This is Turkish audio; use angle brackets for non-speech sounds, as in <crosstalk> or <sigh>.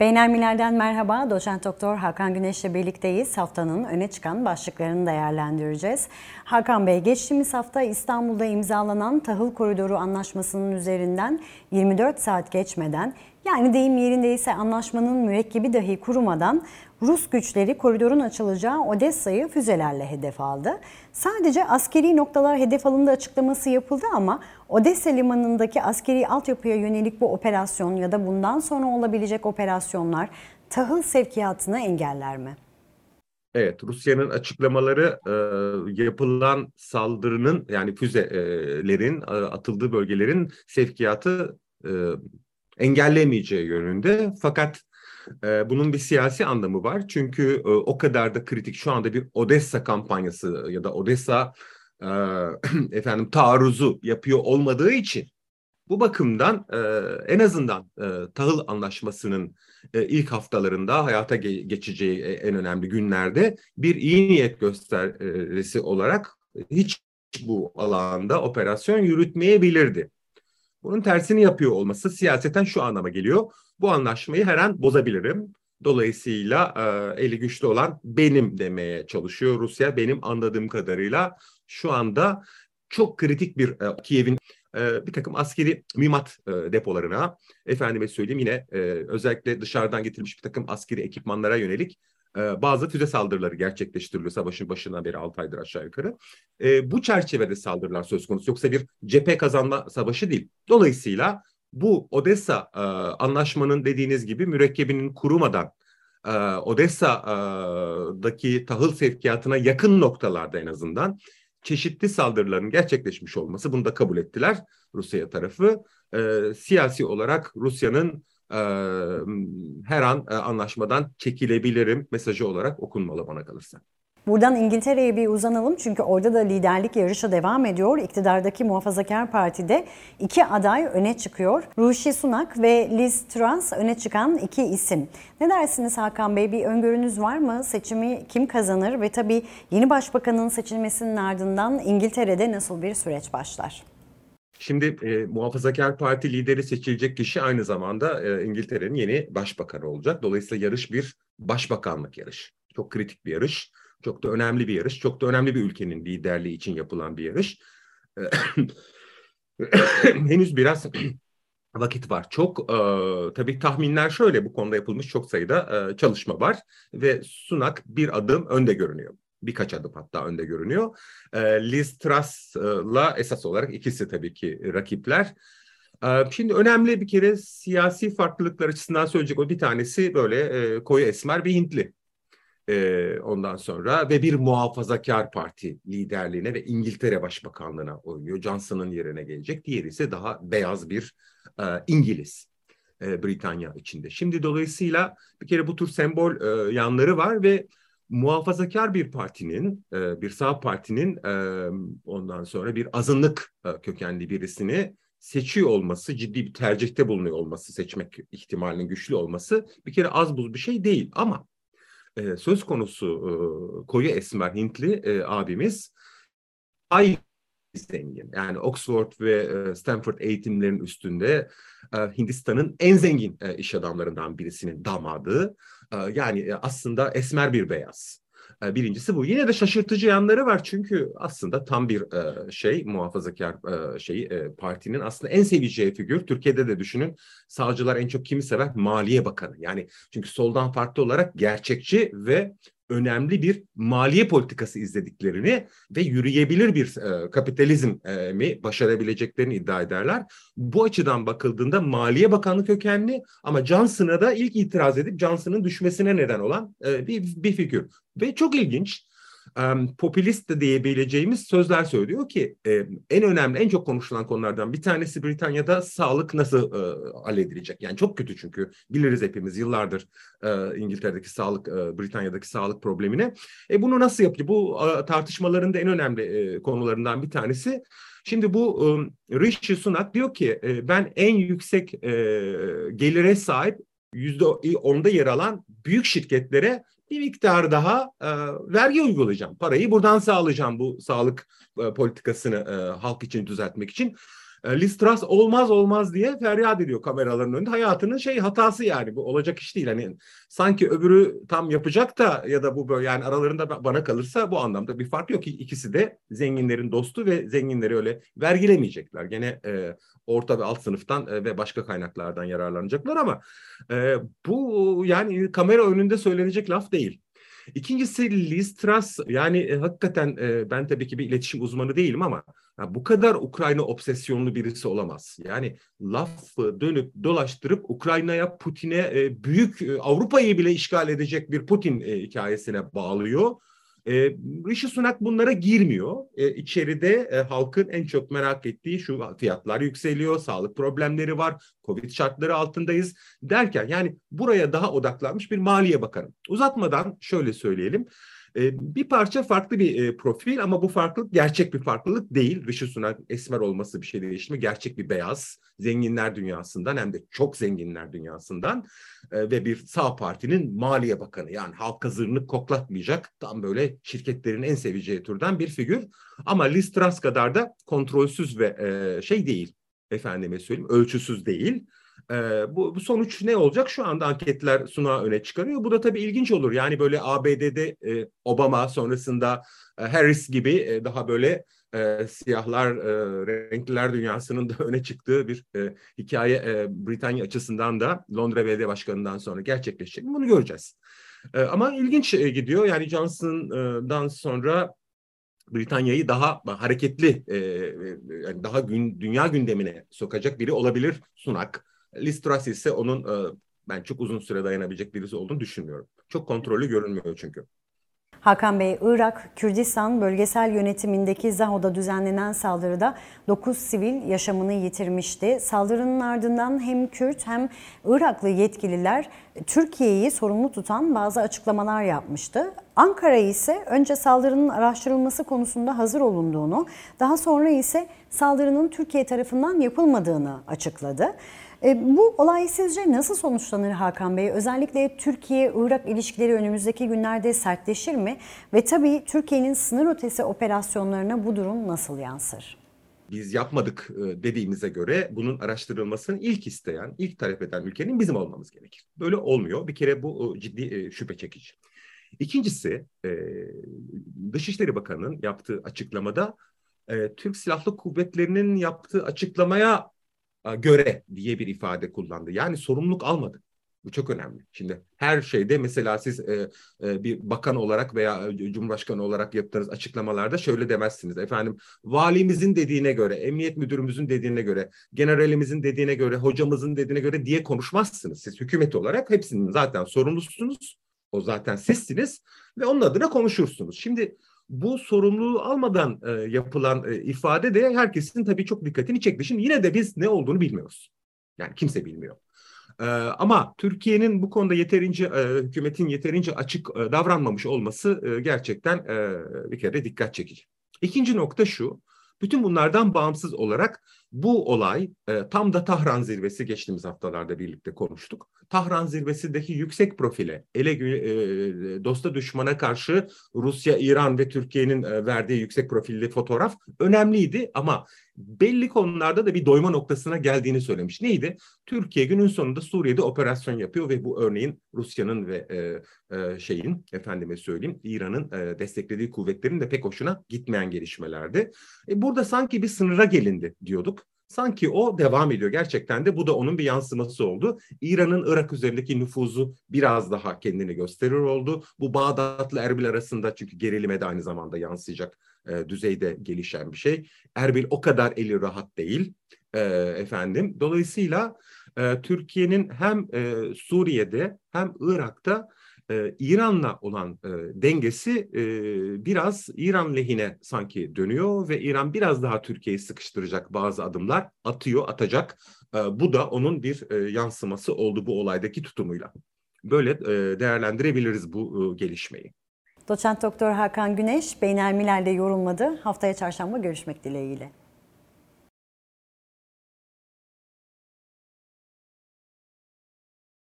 Beynelmiler'den merhaba. Doçent Doktor Hakan Güneş'le birlikteyiz. Haftanın öne çıkan başlıklarını değerlendireceğiz. Hakan Bey, geçtiğimiz hafta İstanbul'da imzalanan Tahıl Koridoru Anlaşması'nın üzerinden 24 saat geçmeden yani deyim yerindeyse anlaşmanın mürekkebi dahi kurumadan Rus güçleri koridorun açılacağı Odessa'yı füzelerle hedef aldı. Sadece askeri noktalar hedef alındı açıklaması yapıldı ama Odessa limanındaki askeri altyapıya yönelik bu operasyon ya da bundan sonra olabilecek operasyonlar tahıl sevkiyatını engeller mi? Evet, Rusya'nın açıklamaları e, yapılan saldırının yani füzelerin e, atıldığı bölgelerin sevkiyatı e, engellemeyeceği yönünde. Fakat e, bunun bir siyasi anlamı var. Çünkü e, o kadar da kritik şu anda bir Odessa kampanyası ya da Odessa e, <clears throat> efendim taarruzu yapıyor olmadığı için bu bakımdan e, en azından e, tahıl anlaşmasının e, ilk haftalarında hayata ge- geçeceği e, en önemli günlerde bir iyi niyet gösterisi olarak hiç bu alanda operasyon yürütmeyebilirdi. Bunun tersini yapıyor olması siyaseten şu anlama geliyor. Bu anlaşmayı her an bozabilirim. Dolayısıyla e, eli güçlü olan benim demeye çalışıyor Rusya. Benim anladığım kadarıyla şu anda çok kritik bir e, Kiev'in e, bir takım askeri mühimmat e, depolarına, efendime söyleyeyim yine e, özellikle dışarıdan getirilmiş bir takım askeri ekipmanlara yönelik e, bazı füze saldırıları gerçekleştiriliyor savaşın başından beri 6 aydır aşağı yukarı. E, bu çerçevede saldırılar söz konusu yoksa bir cephe kazanma savaşı değil. Dolayısıyla bu Odessa e, anlaşmanın dediğiniz gibi mürekkebinin kurumadan e, Odessa'daki tahıl sevkiyatına yakın noktalarda en azından çeşitli saldırıların gerçekleşmiş olması bunu da kabul ettiler Rusya tarafı. E, siyasi olarak Rusya'nın her an anlaşmadan çekilebilirim mesajı olarak okunmalı bana kalırsa. Buradan İngiltere'ye bir uzanalım çünkü orada da liderlik yarışı devam ediyor. İktidardaki Muhafazakar Parti'de iki aday öne çıkıyor. Rishi Sunak ve Liz Truss öne çıkan iki isim. Ne dersiniz Hakan Bey? Bir öngörünüz var mı? Seçimi kim kazanır? Ve tabii yeni başbakanın seçilmesinin ardından İngiltere'de nasıl bir süreç başlar? Şimdi e, Muhafazakar Parti lideri seçilecek kişi aynı zamanda e, İngiltere'nin yeni başbakanı olacak. Dolayısıyla yarış bir başbakanlık yarış. Çok kritik bir yarış. Çok da önemli bir yarış. Çok da önemli bir ülkenin liderliği için yapılan bir yarış. <coughs> Henüz biraz <coughs> vakit var. Çok e, tabii tahminler şöyle bu konuda yapılmış çok sayıda e, çalışma var ve Sunak bir adım önde görünüyor. Birkaç adım hatta önde görünüyor. E, Liz Truss'la esas olarak ikisi tabii ki rakipler. E, şimdi önemli bir kere siyasi farklılıklar açısından söyleyecek o bir tanesi böyle e, koyu esmer bir Hintli e, ondan sonra ve bir muhafazakar parti liderliğine ve İngiltere Başbakanlığına oynuyor. Johnson'ın yerine gelecek. Diğeri ise daha beyaz bir e, İngiliz e, Britanya içinde. Şimdi dolayısıyla bir kere bu tür sembol e, yanları var ve muhafazakar bir partinin, e, bir sağ partinin e, ondan sonra bir azınlık e, kökenli birisini seçiyor olması, ciddi bir tercihte bulunuyor olması, seçmek ihtimalinin güçlü olması bir kere az buz bir şey değil. Ama e, söz konusu e, koyu esmer Hintli e, abimiz ay zengin. Yani Oxford ve e, Stanford eğitimlerin üstünde e, Hindistan'ın en zengin e, iş adamlarından birisinin damadı. E, yani e, aslında esmer bir beyaz. E, birincisi bu. Yine de şaşırtıcı yanları var çünkü aslında tam bir e, şey muhafazakar şey partinin aslında en seveceği figür. Türkiye'de de düşünün savcılar en çok kimi sever? Maliye Bakanı. Yani çünkü soldan farklı olarak gerçekçi ve önemli bir maliye politikası izlediklerini ve yürüyebilir bir e, kapitalizmi başarabileceklerini iddia ederler. Bu açıdan bakıldığında Maliye Bakanlığı kökenli ama Johnson'a da ilk itiraz edip Johnson'ın düşmesine neden olan e, bir, bir figür. Ve çok ilginç popülist de diyebileceğimiz sözler söylüyor ki en önemli, en çok konuşulan konulardan bir tanesi Britanya'da sağlık nasıl e, halledilecek? Yani çok kötü çünkü biliriz hepimiz yıllardır e, İngiltere'deki sağlık, e, Britanya'daki sağlık problemine. E, bunu nasıl yapıyor? Bu tartışmaların da en önemli konularından bir tanesi. Şimdi bu Rishi Sunak diyor ki ben en yüksek gelire sahip yüzde onda yer alan büyük şirketlere bir miktar daha e, vergi uygulayacağım. Parayı buradan sağlayacağım bu sağlık e, politikasını e, halk için düzeltmek için. E, Liz Truss olmaz olmaz diye feryat ediyor kameraların önünde. Hayatının şey hatası yani bu olacak iş değil. Hani sanki öbürü tam yapacak da ya da bu böyle yani aralarında bana kalırsa bu anlamda bir fark yok. İkisi de zenginlerin dostu ve zenginleri öyle vergilemeyecekler. Gene e, orta ve alt sınıftan e, ve başka kaynaklardan yararlanacaklar ama e, bu yani kamera önünde söylenecek laf değil. İkincisi Liz Truss yani e, hakikaten e, ben tabii ki bir iletişim uzmanı değilim ama ya, bu kadar Ukrayna obsesyonlu birisi olamaz. Yani lafı dönüp dolaştırıp Ukrayna'ya Putin'e e, büyük e, Avrupa'yı bile işgal edecek bir Putin e, hikayesine bağlıyor. E, Rishi Sunak bunlara girmiyor. E, içeride e, halkın en çok merak ettiği şu fiyatlar yükseliyor, sağlık problemleri var, Covid şartları altındayız derken yani buraya daha odaklanmış bir Maliye Bakanı. Uzatmadan şöyle söyleyelim. E, bir parça farklı bir e, profil ama bu farklılık gerçek bir farklılık değil. Rishi Sunak esmer olması bir şey değiştirmiyor. Gerçek bir beyaz. Zenginler dünyasından hem de çok zenginler dünyasından e, ve bir sağ partinin maliye bakanı. Yani halka zırnık koklatmayacak tam böyle şirketlerin en seveceği türden bir figür. Ama Liz Truss kadar da kontrolsüz ve e, şey değil. Efendime söyleyeyim ölçüsüz değil. E, bu, bu sonuç ne olacak? Şu anda anketler Suna öne çıkarıyor. Bu da tabii ilginç olur. Yani böyle ABD'de e, Obama sonrasında e, Harris gibi e, daha böyle e, siyahlar, e, renkliler dünyasının da <laughs> öne çıktığı bir e, hikaye e, Britanya açısından da Londra Belediye Başkanı'ndan sonra gerçekleşecek. Bunu göreceğiz. E, ama ilginç e, gidiyor. Yani Johnson'dan sonra Britanya'yı daha hareketli, e, yani daha gün, dünya gündemine sokacak biri olabilir Sunak. Liz Truss ise onun e, ben çok uzun süre dayanabilecek birisi olduğunu düşünmüyorum. Çok kontrollü görünmüyor çünkü. Hakan Bey, Irak, Kürdistan bölgesel yönetimindeki Zaho'da düzenlenen saldırıda 9 sivil yaşamını yitirmişti. Saldırının ardından hem Kürt hem Iraklı yetkililer Türkiye'yi sorumlu tutan bazı açıklamalar yapmıştı. Ankara ise önce saldırının araştırılması konusunda hazır olunduğunu, daha sonra ise saldırının Türkiye tarafından yapılmadığını açıkladı. E, bu olay sizce nasıl sonuçlanır Hakan Bey? Özellikle Türkiye-Irak ilişkileri önümüzdeki günlerde sertleşir mi? Ve tabii Türkiye'nin sınır ötesi operasyonlarına bu durum nasıl yansır? Biz yapmadık e, dediğimize göre bunun araştırılmasını ilk isteyen, ilk talep eden ülkenin bizim olmamız gerekir. Böyle olmuyor. Bir kere bu e, ciddi şüphe çekici. İkincisi, Dışişleri Bakanı'nın yaptığı açıklamada Türk Silahlı Kuvvetleri'nin yaptığı açıklamaya göre diye bir ifade kullandı. Yani sorumluluk almadı. Bu çok önemli. Şimdi her şeyde mesela siz e, e, bir bakan olarak veya cumhurbaşkanı olarak yaptığınız açıklamalarda şöyle demezsiniz. Efendim valimizin dediğine göre, emniyet müdürümüzün dediğine göre, generalimizin dediğine göre, hocamızın dediğine göre diye konuşmazsınız. Siz hükümet olarak hepsinin zaten sorumlusunuz. O zaten sizsiniz ve onun adına konuşursunuz. Şimdi bu sorumluluğu almadan e, yapılan e, ifade de herkesin tabii çok dikkatini çekti. Şimdi yine de biz ne olduğunu bilmiyoruz. Yani kimse bilmiyor. E, ama Türkiye'nin bu konuda yeterince e, hükümetin yeterince açık e, davranmamış olması e, gerçekten e, bir kere dikkat çekici. İkinci nokta şu. Bütün bunlardan bağımsız olarak bu olay e, tam da Tahran zirvesi geçtiğimiz haftalarda birlikte konuştuk. Tahran zirvesindeki yüksek profile, ele e, dosta düşmana karşı Rusya, İran ve Türkiye'nin e, verdiği yüksek profilli fotoğraf önemliydi ama belli konularda da bir doyma noktasına geldiğini söylemiş. Neydi? Türkiye günün sonunda Suriye'de operasyon yapıyor ve bu örneğin Rusya'nın ve e, e, şeyin efendime söyleyeyim İran'ın e, desteklediği kuvvetlerin de pek hoşuna gitmeyen gelişmelerdi. E, burada sanki bir sınıra gelindi diyorduk. Sanki o devam ediyor. Gerçekten de bu da onun bir yansıması oldu. İran'ın Irak üzerindeki nüfuzu biraz daha kendini gösterir oldu. Bu Bağdat'la Erbil arasında çünkü gerilime de aynı zamanda yansıyacak e, düzeyde gelişen bir şey. Erbil o kadar eli rahat değil e, efendim. Dolayısıyla e, Türkiye'nin hem e, Suriye'de hem Irak'ta e, İran'la olan e, dengesi e, biraz İran lehine sanki dönüyor ve İran biraz daha Türkiye'yi sıkıştıracak bazı adımlar atıyor, atacak. E, bu da onun bir e, yansıması oldu bu olaydaki tutumuyla. Böyle e, değerlendirebiliriz bu e, gelişmeyi. Doçent Doktor Hakan Güneş, Beynel Milal'de yorumladı. Haftaya çarşamba görüşmek dileğiyle.